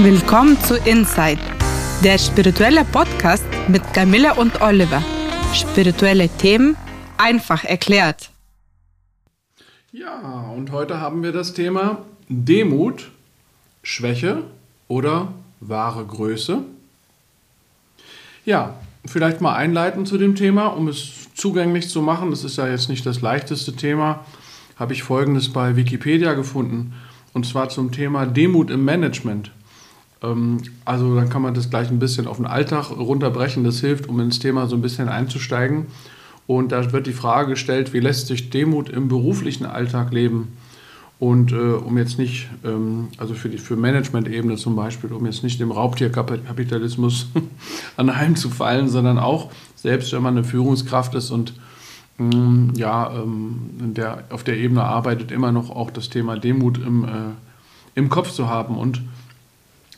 Willkommen zu Inside, der spirituelle Podcast mit Camilla und Oliver. Spirituelle Themen einfach erklärt. Ja, und heute haben wir das Thema Demut, Schwäche oder wahre Größe. Ja, vielleicht mal einleiten zu dem Thema, um es zugänglich zu machen. Das ist ja jetzt nicht das leichteste Thema. Habe ich folgendes bei Wikipedia gefunden, und zwar zum Thema Demut im Management. Ähm, also dann kann man das gleich ein bisschen auf den Alltag runterbrechen. Das hilft, um ins Thema so ein bisschen einzusteigen. Und da wird die Frage gestellt, wie lässt sich Demut im beruflichen Alltag leben? Und äh, um jetzt nicht, ähm, also für die für Management-Ebene zum Beispiel, um jetzt nicht dem Raubtierkapitalismus anheimzufallen, sondern auch, selbst wenn man eine Führungskraft ist und mh, mm, ja, ähm, der, auf der Ebene arbeitet, immer noch auch das Thema Demut im, äh, im Kopf zu haben. Und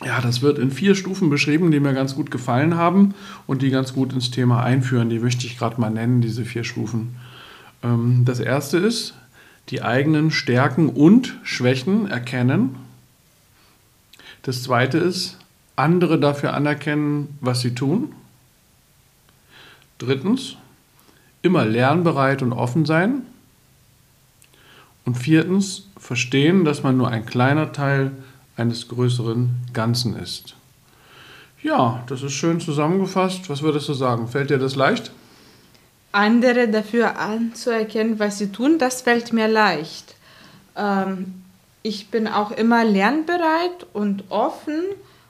ja, das wird in vier Stufen beschrieben, die mir ganz gut gefallen haben und die ganz gut ins Thema einführen. Die möchte ich gerade mal nennen, diese vier Stufen. Ähm, das erste ist, die eigenen Stärken und Schwächen erkennen. Das zweite ist, andere dafür anerkennen, was sie tun. Drittens, immer lernbereit und offen sein. Und viertens, verstehen, dass man nur ein kleiner Teil eines größeren Ganzen ist. Ja, das ist schön zusammengefasst. Was würdest du sagen? Fällt dir das leicht? Andere dafür anzuerkennen, was sie tun, das fällt mir leicht. Ähm, ich bin auch immer lernbereit und offen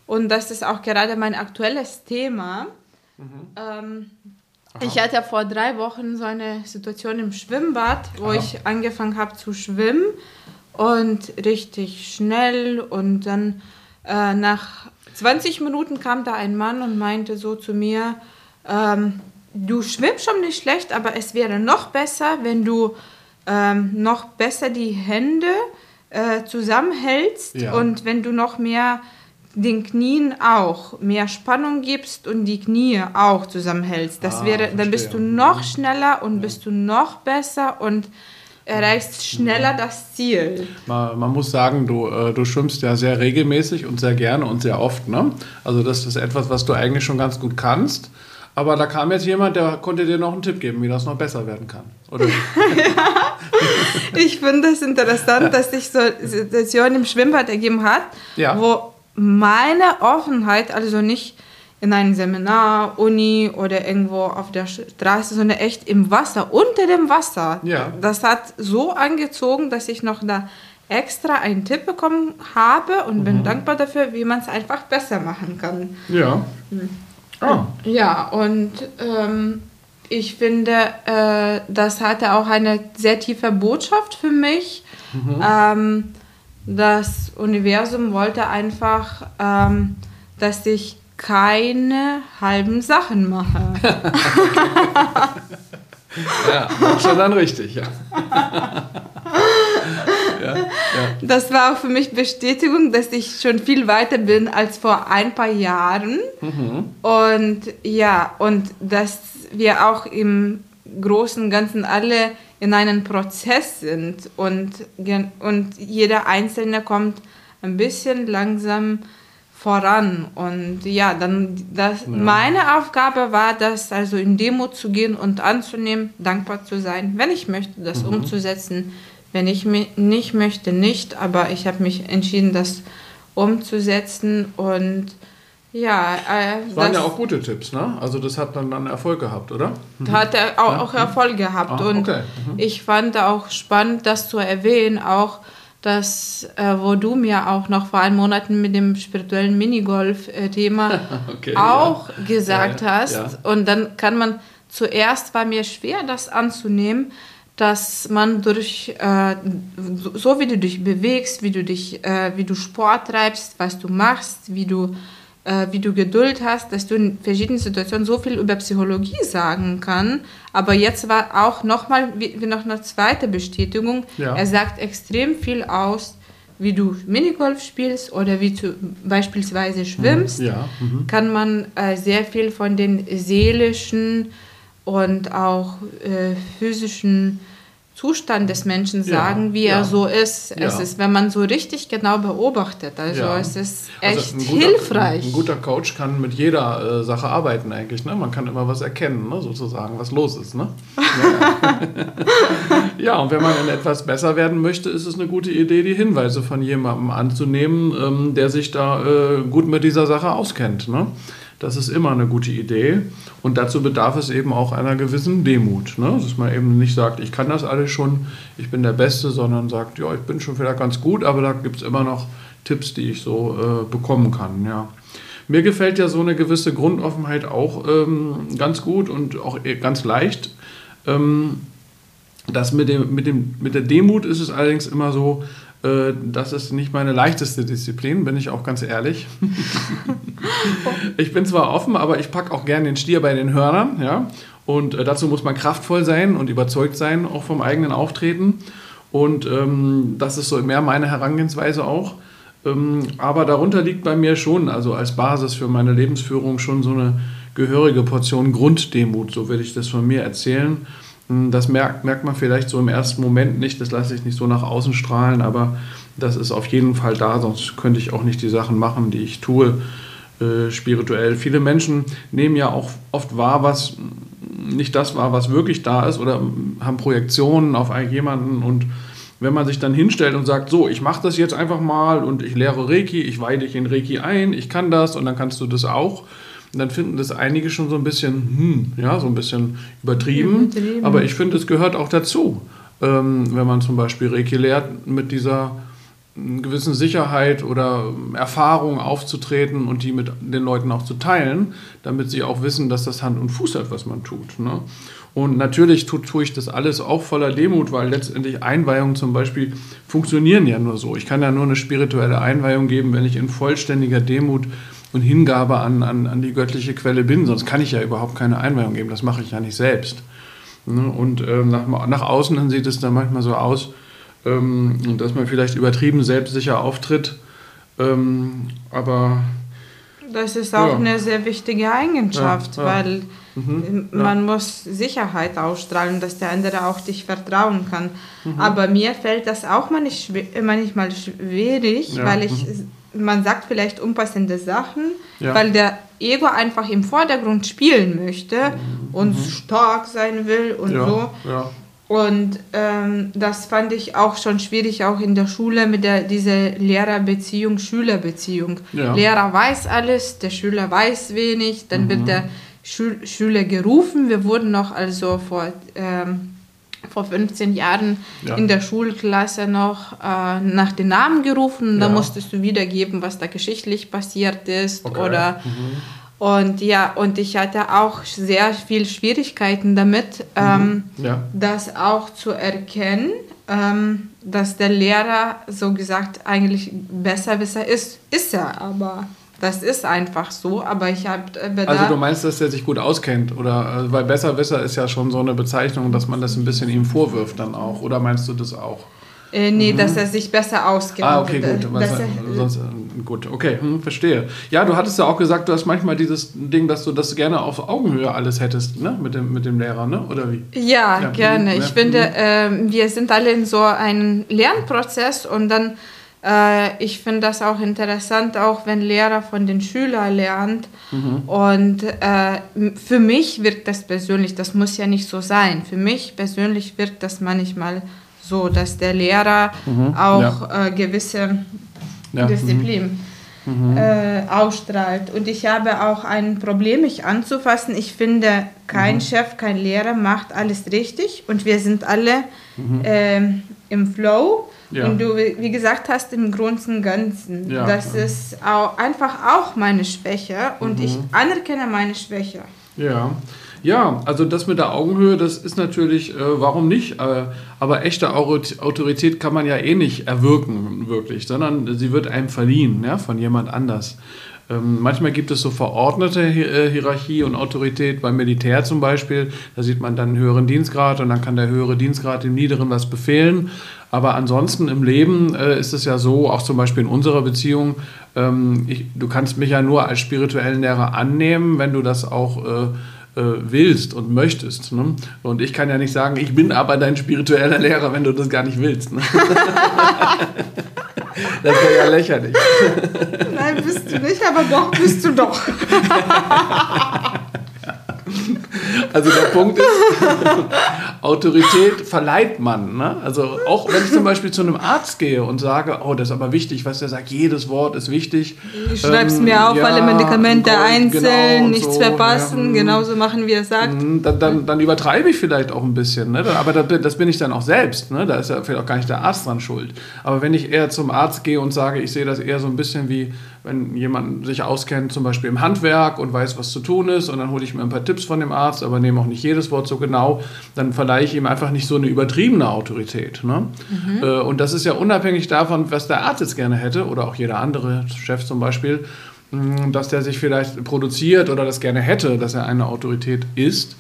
und das ist auch gerade mein aktuelles Thema. Mhm. Ähm, ich hatte vor drei Wochen so eine Situation im Schwimmbad, wo Aha. ich angefangen habe zu schwimmen und richtig schnell und dann äh, nach 20 Minuten kam da ein Mann und meinte so zu mir, ähm, du schwimmst schon nicht schlecht, aber es wäre noch besser, wenn du ähm, noch besser die Hände äh, zusammenhältst ja. und wenn du noch mehr den Knien auch mehr Spannung gibst und die Knie auch zusammenhältst. Das ah, wäre, dann bist du noch mhm. schneller und ja. bist du noch besser und erreichst schneller das Ziel. Man, man muss sagen, du, äh, du schwimmst ja sehr regelmäßig und sehr gerne und sehr oft. Ne? Also das ist etwas, was du eigentlich schon ganz gut kannst. Aber da kam jetzt jemand, der konnte dir noch einen Tipp geben, wie das noch besser werden kann. Oder? ja, ich finde es das interessant, dass sich so Situation im Schwimmbad ergeben hat, ja. wo meine Offenheit, also nicht in einem Seminar, Uni oder irgendwo auf der Straße, sondern echt im Wasser, unter dem Wasser. Ja. Das hat so angezogen, dass ich noch da extra einen Tipp bekommen habe und mhm. bin dankbar dafür, wie man es einfach besser machen kann. Ja. Mhm. Oh. Ja, und ähm, ich finde, äh, das hatte auch eine sehr tiefe Botschaft für mich. Mhm. Ähm, das Universum wollte einfach, ähm, dass ich keine halben Sachen mache. ja, schon dann richtig, ja. ja, ja. Das war auch für mich Bestätigung, dass ich schon viel weiter bin als vor ein paar Jahren. Mhm. Und ja, und dass wir auch im Großen und Ganzen alle in einem Prozess sind und, und jeder Einzelne kommt ein bisschen langsam voran. Und ja, dann das, ja. meine Aufgabe war das, also in Demut zu gehen und anzunehmen, dankbar zu sein, wenn ich möchte, das mhm. umzusetzen. Wenn ich nicht möchte, nicht, aber ich habe mich entschieden, das umzusetzen und ja, äh, das waren ja auch gute Tipps, ne? Also das hat dann, dann Erfolg gehabt, oder? Mhm. Hat er auch, ja? auch Erfolg gehabt. Ah, und okay. mhm. ich fand auch spannend, das zu erwähnen, auch dass, äh, wo du mir auch noch vor ein Monaten mit dem spirituellen Minigolf-Thema okay, auch ja. gesagt ja, ja, hast. Und dann kann man, zuerst war mir schwer, das anzunehmen, dass man durch, äh, so wie du dich bewegst, wie du dich, äh, wie du Sport treibst, was du machst, wie du äh, wie du Geduld hast, dass du in verschiedenen Situationen so viel über Psychologie sagen kannst. Aber jetzt war auch nochmal noch eine zweite Bestätigung. Ja. Er sagt extrem viel aus, wie du Minigolf spielst oder wie du beispielsweise schwimmst. Mhm. Ja. Mhm. Kann man äh, sehr viel von den seelischen und auch äh, physischen Zustand des Menschen sagen, ja, wie ja. er so ist. Ja. Es ist, wenn man so richtig genau beobachtet. Also es ist echt also ein guter, hilfreich. Ein guter Coach kann mit jeder äh, Sache arbeiten eigentlich. Ne? Man kann immer was erkennen, ne? sozusagen, was los ist. Ne? ja, und wenn man in etwas besser werden möchte, ist es eine gute Idee, die Hinweise von jemandem anzunehmen, ähm, der sich da äh, gut mit dieser Sache auskennt. Ne? Das ist immer eine gute Idee. Und dazu bedarf es eben auch einer gewissen Demut. Ne? Dass man eben nicht sagt, ich kann das alles schon, ich bin der Beste, sondern sagt, ja, ich bin schon vielleicht ganz gut, aber da gibt es immer noch Tipps, die ich so äh, bekommen kann. Ja. Mir gefällt ja so eine gewisse Grundoffenheit auch ähm, ganz gut und auch äh, ganz leicht. Ähm, das mit, dem, mit, dem, mit der Demut ist es allerdings immer so, das ist nicht meine leichteste Disziplin, bin ich auch ganz ehrlich. ich bin zwar offen, aber ich packe auch gerne den Stier bei den Hörnern. Ja? Und äh, dazu muss man kraftvoll sein und überzeugt sein, auch vom eigenen Auftreten. Und ähm, das ist so mehr meine Herangehensweise auch. Ähm, aber darunter liegt bei mir schon, also als Basis für meine Lebensführung, schon so eine gehörige Portion Grunddemut, so will ich das von mir erzählen. Hm, das merkt, merkt man vielleicht so im ersten Moment nicht, das lasse ich nicht so nach außen strahlen, aber das ist auf jeden Fall da, sonst könnte ich auch nicht die Sachen machen, die ich tue, äh, spirituell. Viele Menschen nehmen ja auch oft wahr, was nicht das wahr, was wirklich da ist oder haben Projektionen auf jemanden. Und wenn man sich dann hinstellt und sagt, so, ich mache das jetzt einfach mal und ich lehre Reiki, ich weihe dich in Reiki ein, ich kann das und dann kannst du das auch, und dann finden das einige schon so ein bisschen, hm, ja, so ein bisschen übertrieben. übertrieben. Aber ich finde, es gehört auch dazu, ähm, wenn man zum Beispiel Reiki lehrt, mit dieser gewissen Sicherheit oder Erfahrung aufzutreten und die mit den Leuten auch zu teilen, damit sie auch wissen, dass das Hand und Fuß hat, was man tut. Ne? Und natürlich tue, tue ich das alles auch voller Demut, weil letztendlich Einweihungen zum Beispiel funktionieren ja nur so. Ich kann ja nur eine spirituelle Einweihung geben, wenn ich in vollständiger Demut und Hingabe an, an, an die göttliche Quelle bin. Sonst kann ich ja überhaupt keine Einweihung geben. Das mache ich ja nicht selbst. Ne? Und ähm, nach, nach außen dann sieht es dann manchmal so aus, ähm, dass man vielleicht übertrieben selbstsicher auftritt. Ähm, aber. Das ist auch ja. eine sehr wichtige Eigenschaft, ja, ja. weil mhm, man muss Sicherheit ausstrahlen, dass der andere auch dich vertrauen kann. Mhm. Aber mir fällt das auch manchmal schwierig, weil ich mhm man sagt vielleicht unpassende Sachen, ja. weil der Ego einfach im Vordergrund spielen möchte mhm. und mhm. stark sein will und ja. so. Ja. Und ähm, das fand ich auch schon schwierig, auch in der Schule mit der diese Lehrerbeziehung, Schülerbeziehung. Lehrer weiß alles, der Schüler weiß wenig, dann mhm. wird der Schül Schüler gerufen. Wir wurden noch also vor ähm, vor 15 Jahren ja. in der Schulklasse noch äh, nach den Namen gerufen. Ja. Da musstest du wiedergeben, was da geschichtlich passiert ist. Okay. Oder mhm. und ja, und ich hatte auch sehr viel Schwierigkeiten damit, mhm. ähm, ja. das auch zu erkennen, ähm, dass der Lehrer so gesagt eigentlich Besserwisser ist. Ist er, aber das ist einfach so, aber ich habe. Äh, also du meinst, dass er sich gut auskennt oder äh, weil Besserwisser ist ja schon so eine Bezeichnung, dass man das ein bisschen ihm vorwirft dann auch. Oder meinst du das auch? Äh, nee, mhm. dass er sich besser auskennt. Ah, okay, gut. Was, er, sonst, äh, gut, okay, hm, verstehe. Ja, du hattest ja auch gesagt, du hast manchmal dieses Ding, dass du das gerne auf Augenhöhe alles hättest, ne? Mit dem, mit dem Lehrer, ne? Oder wie? Ja, ja gerne. Ja. Ich finde, äh, wir sind alle in so einem Lernprozess und dann äh, ich finde das auch interessant, auch wenn Lehrer von den Schülern lernt. Mhm. Und äh, für mich wirkt das persönlich, das muss ja nicht so sein. Für mich persönlich wirkt das manchmal so, dass der Lehrer mhm. auch ja. äh, gewisse ja. Disziplin mhm. äh, ausstrahlt. Und ich habe auch ein Problem, mich anzufassen. Ich finde, kein mhm. Chef, kein Lehrer macht alles richtig und wir sind alle mhm. äh, im Flow. Ja. Und du, wie gesagt hast, im Großen und Ganzen. Ja. Das ist auch einfach auch meine Schwäche und mhm. ich anerkenne meine Schwäche. Ja. Ja, also das mit der Augenhöhe, das ist natürlich, äh, warum nicht? Äh, aber echte Autorität kann man ja eh nicht erwirken, wirklich, sondern sie wird einem verliehen, ja, von jemand anders. Ähm, manchmal gibt es so verordnete äh, Hierarchie und Autorität beim Militär zum Beispiel. Da sieht man dann einen höheren Dienstgrad und dann kann der höhere Dienstgrad dem niederen was befehlen. Aber ansonsten im Leben äh, ist es ja so, auch zum Beispiel in unserer Beziehung, ähm, ich, du kannst mich ja nur als spirituellen Lehrer annehmen, wenn du das auch äh, äh, willst und möchtest. Ne? Und ich kann ja nicht sagen, ich bin aber dein spiritueller Lehrer, wenn du das gar nicht willst. Ne? das wäre ja lächerlich. Nein, bist du nicht, aber doch bist du doch. Also der Punkt ist, Autorität verleiht man. Ne? Also auch wenn ich zum Beispiel zu einem Arzt gehe und sage, oh, das ist aber wichtig, was der sagt, jedes Wort ist wichtig. Ich schreibe es ähm, mir auf, ja, alle Medikamente genau, einzeln, genau nichts so, verpassen, ja, genauso machen, wie er sagt. Mhm, dann, dann, dann, übertreibe ich vielleicht auch ein bisschen, ne? aber das bin ich dann auch selbst. Ne? Da ist ja vielleicht auch gar nicht der Arzt dran schuld. Aber wenn ich eher zum Arzt gehe und sage, ich sehe das eher so ein bisschen wie wenn jemand sich auskennt, zum Beispiel im Handwerk und weiß, was zu tun ist, und dann hole ich mir ein paar Tipps von dem Arzt, aber nehme auch nicht jedes Wort so genau, dann verleihe ich ihm einfach nicht so eine übertriebene Autorität. Ne? Mhm. Äh, und das ist ja unabhängig davon, was der Arzt jetzt gerne hätte oder auch jeder andere Chef zum Beispiel, dass der sich vielleicht produziert oder das gerne hätte, dass er eine Autorität ist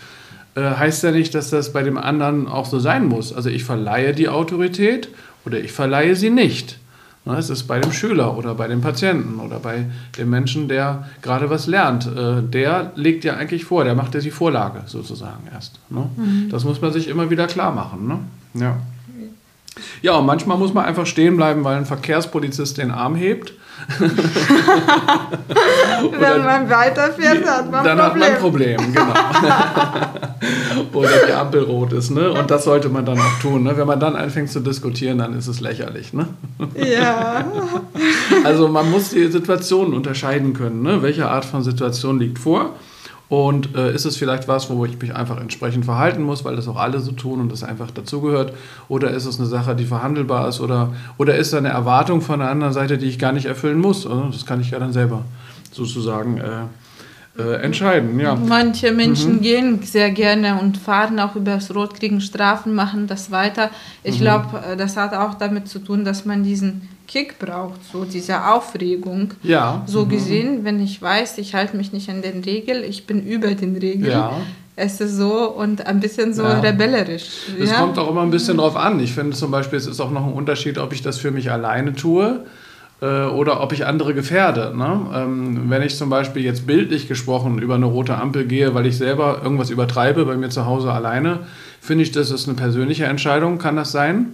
äh, heißt ja nicht, dass das bei dem anderen auch so sein muss. Also ich verleihe die Autorität oder ich verleihe sie nicht. Es ist bei dem Schüler oder bei dem Patienten oder bei dem Menschen, der gerade was lernt. Äh, der legt ja eigentlich vor, der macht ja die Vorlage sozusagen erst. Ne? Mhm. Das muss man sich immer wieder klar machen. Ne? Ja. Ja, und manchmal muss man einfach stehen bleiben, weil ein Verkehrspolizist den Arm hebt Wenn man weiterfährt, hat man dann Problem. hat man ein Problem, genau. Oder die Ampel rot ist, ne? Und das sollte man dann auch tun. Ne? Wenn man dann anfängt zu diskutieren, dann ist es lächerlich, ne? Ja. Also man muss die Situationen unterscheiden können. Ne? Welche Art von Situation liegt vor? Und äh, ist es vielleicht was, wo ich mich einfach entsprechend verhalten muss, weil das auch alle so tun und das einfach dazugehört? Oder ist es eine Sache, die verhandelbar ist? Oder, oder ist da eine Erwartung von der anderen Seite, die ich gar nicht erfüllen muss? Also das kann ich ja dann selber sozusagen äh, äh, entscheiden. Ja. Manche Menschen mhm. gehen sehr gerne und fahren auch übers Rot, kriegen Strafen, machen das weiter. Ich mhm. glaube, äh, das hat auch damit zu tun, dass man diesen Kick braucht, so diese Aufregung. Ja. So mhm. gesehen, wenn ich weiß, ich halte mich nicht an den Regeln, ich bin über den Regeln. Ja. Es ist so und ein bisschen so ja. rebellerisch. Es ja? kommt auch immer ein bisschen drauf an. Ich finde zum Beispiel, es ist auch noch ein Unterschied, ob ich das für mich alleine tue äh, oder ob ich andere gefährde. Ne? Ähm, wenn ich zum Beispiel jetzt bildlich gesprochen über eine rote Ampel gehe, weil ich selber irgendwas übertreibe bei mir zu Hause alleine, finde ich, das ist eine persönliche Entscheidung, kann das sein.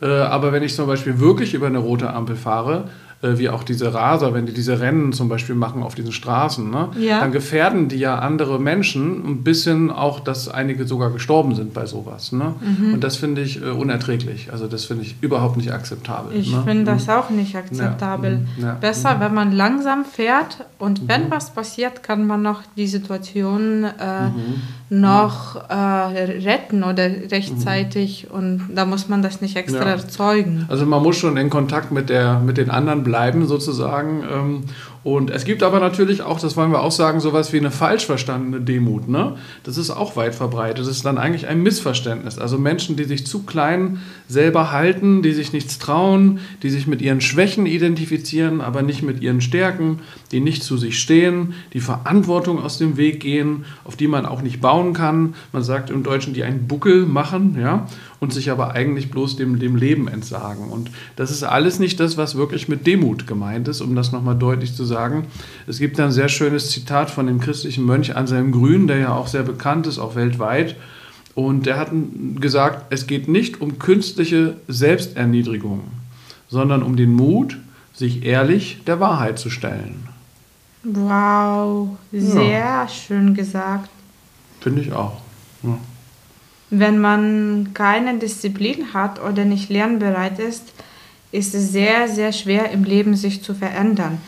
Äh, aber wenn ich zum Beispiel wirklich über eine rote Ampel fahre, äh, wie auch diese Raser, wenn die diese Rennen zum Beispiel machen auf diesen Straßen, ne, ja. dann gefährden die ja andere Menschen ein bisschen auch, dass einige sogar gestorben sind bei sowas. Ne? Mhm. Und das finde ich äh, unerträglich. Also das finde ich überhaupt nicht akzeptabel. Ich ne? finde das mhm. auch nicht akzeptabel. Ja. Ja. Besser, mhm. wenn man langsam fährt und wenn mhm. was passiert, kann man noch die Situation äh, mhm. noch äh, retten oder rechtzeitig und da muss man das nicht extra erzeugen. Also man muss schon in Kontakt mit, der, mit den anderen bleiben sozusagen. Ähm, und es gibt aber natürlich auch, das wollen wir auch sagen, sowas wie eine falsch verstandene Demut. Ne? Das ist auch weit verbreitet. Das ist dann eigentlich ein Missverständnis. Also Menschen, die sich zu klein selber halten, die sich nichts trauen, die sich mit ihren Schwächen identifizieren, aber nicht mit ihren Stärken, die nicht zu sich stehen, die Verantwortung aus dem Weg gehen, auf die man auch nicht bauen kann. Man sagt im Deutschen, die einen Buckel machen, ja und sich aber eigentlich bloß dem, dem Leben entsagen. Und das ist alles nicht das, was wirklich mit Demut gemeint ist, um das nochmal deutlich zu sagen. Es gibt ein sehr schönes Zitat von dem christlichen Mönch Anselm Grün, der ja auch sehr bekannt ist, auch weltweit. Und der hat gesagt, es geht nicht um künstliche Selbsterniedrigung, sondern um den Mut, sich ehrlich der Wahrheit zu stellen. Wow, sehr ja. schön gesagt. Finde ich auch. Ja. Wenn man keine Disziplin hat oder nicht lernbereit ist, ist es sehr, sehr schwer im Leben sich zu verändern.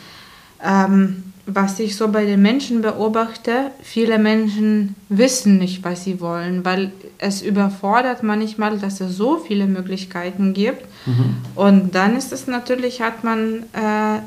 Ähm, was ich so bei den Menschen beobachte, viele Menschen wissen nicht, was sie wollen, weil es überfordert manchmal, dass es so viele Möglichkeiten gibt. Mhm. Und dann ist es natürlich, hat man äh,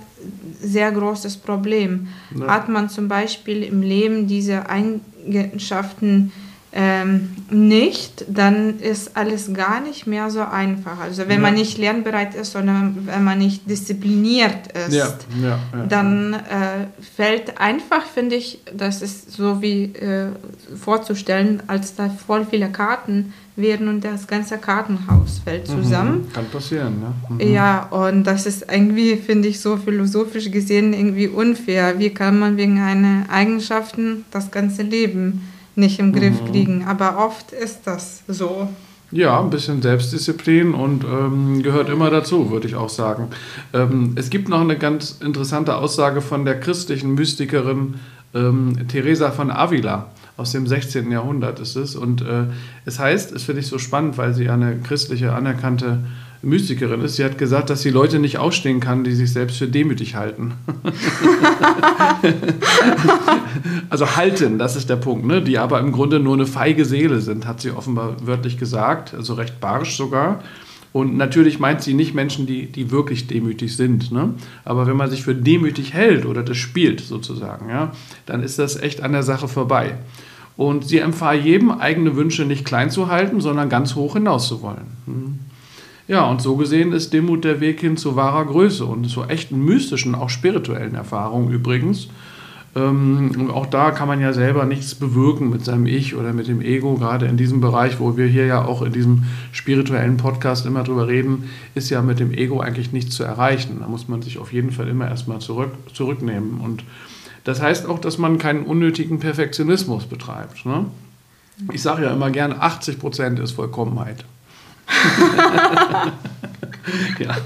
sehr großes Problem. Ja. Hat man zum Beispiel im Leben diese Eigenschaften, ähm, nicht, dann ist alles gar nicht mehr so einfach. Also wenn ja. man nicht lernbereit ist, sondern wenn man nicht diszipliniert ist, ja, ja, dann äh, fällt einfach, finde ich, das ist so wie äh, vorzustellen, als da voll viele Karten wären und das ganze Kartenhaus fällt mhm. zusammen. Mhm. Kann passieren, ne? Mhm. Ja, und das ist irgendwie, finde ich, so philosophisch gesehen irgendwie unfair. Wie kann man wegen einer Eigenschaften das ganze Leben nicht im Griff mhm. kriegen. Aber oft ist das so. Ja, ein bisschen Selbstdisziplin und ähm, gehört immer dazu, würde ich auch sagen. Ähm, es gibt noch eine ganz interessante Aussage von der christlichen Mystikerin ähm, Teresa von Avila aus dem 16. Jahrhundert ist es. Und äh, es heißt, es finde ich so spannend, weil sie eine christliche anerkannte Mystikerin ist. Sie hat gesagt, dass sie Leute nicht ausstehen kann, die sich selbst für demütig halten. also halten, das ist der Punkt, ne? die aber im Grunde nur eine feige Seele sind, hat sie offenbar wörtlich gesagt, also recht barsch sogar. Und natürlich meint sie nicht Menschen, die, die wirklich demütig sind. Ne? Aber wenn man sich für demütig hält oder das spielt sozusagen, ja, dann ist das echt an der Sache vorbei. Und sie empfahl jedem, eigene Wünsche nicht klein zu halten, sondern ganz hoch hinaus zu wollen. Hm. Ja, und so gesehen ist Demut der Weg hin zu wahrer Größe und zu echten mystischen, auch spirituellen Erfahrungen übrigens. Ähm, und auch da kann man ja selber nichts bewirken mit seinem Ich oder mit dem Ego, gerade in diesem Bereich, wo wir hier ja auch in diesem spirituellen Podcast immer drüber reden, ist ja mit dem Ego eigentlich nichts zu erreichen. Da muss man sich auf jeden Fall immer erstmal zurück, zurücknehmen. Und das heißt auch, dass man keinen unnötigen Perfektionismus betreibt. Ne? Ich sage ja immer gerne, 80 Prozent ist Vollkommenheit. ja.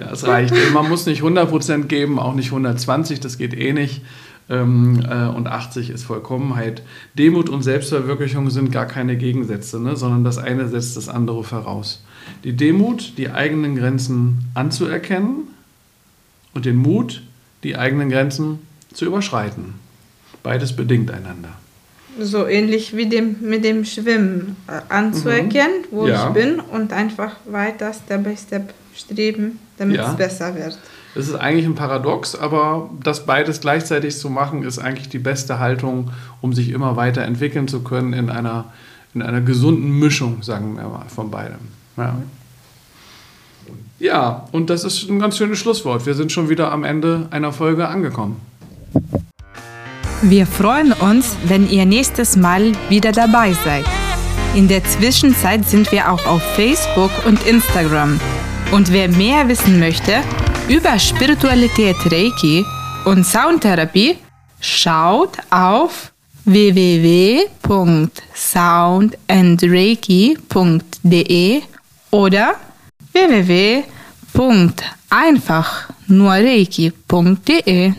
ja, es reicht. Man muss nicht 100% geben, auch nicht 120, das geht eh nicht. Ähm, äh, und 80 ist Vollkommenheit. Demut und Selbstverwirklichung sind gar keine Gegensätze, ne? sondern das eine setzt das andere voraus. Die Demut, die eigenen Grenzen anzuerkennen und den Mut, die eigenen Grenzen zu überschreiten. Beides bedingt einander so ähnlich wie dem, mit dem Schwimmen äh, anzuerkennen, mhm. wo ja. ich bin und einfach weiter Step by Step streben, damit ja. es besser wird. Es ist eigentlich ein Paradox, aber das beides gleichzeitig zu machen, ist eigentlich die beste Haltung, um sich immer weiter entwickeln zu können in einer, in einer gesunden Mischung, sagen wir mal, von beidem. Ja. ja, und das ist ein ganz schönes Schlusswort. Wir sind schon wieder am Ende einer Folge angekommen. Wir freuen uns, wenn ihr nächstes Mal wieder dabei seid. In der Zwischenzeit sind wir auch auf Facebook und Instagram. Und wer mehr wissen möchte über Spiritualität Reiki und Soundtherapie, schaut auf www.soundandreiki.de oder www.einfachnurreiki.de.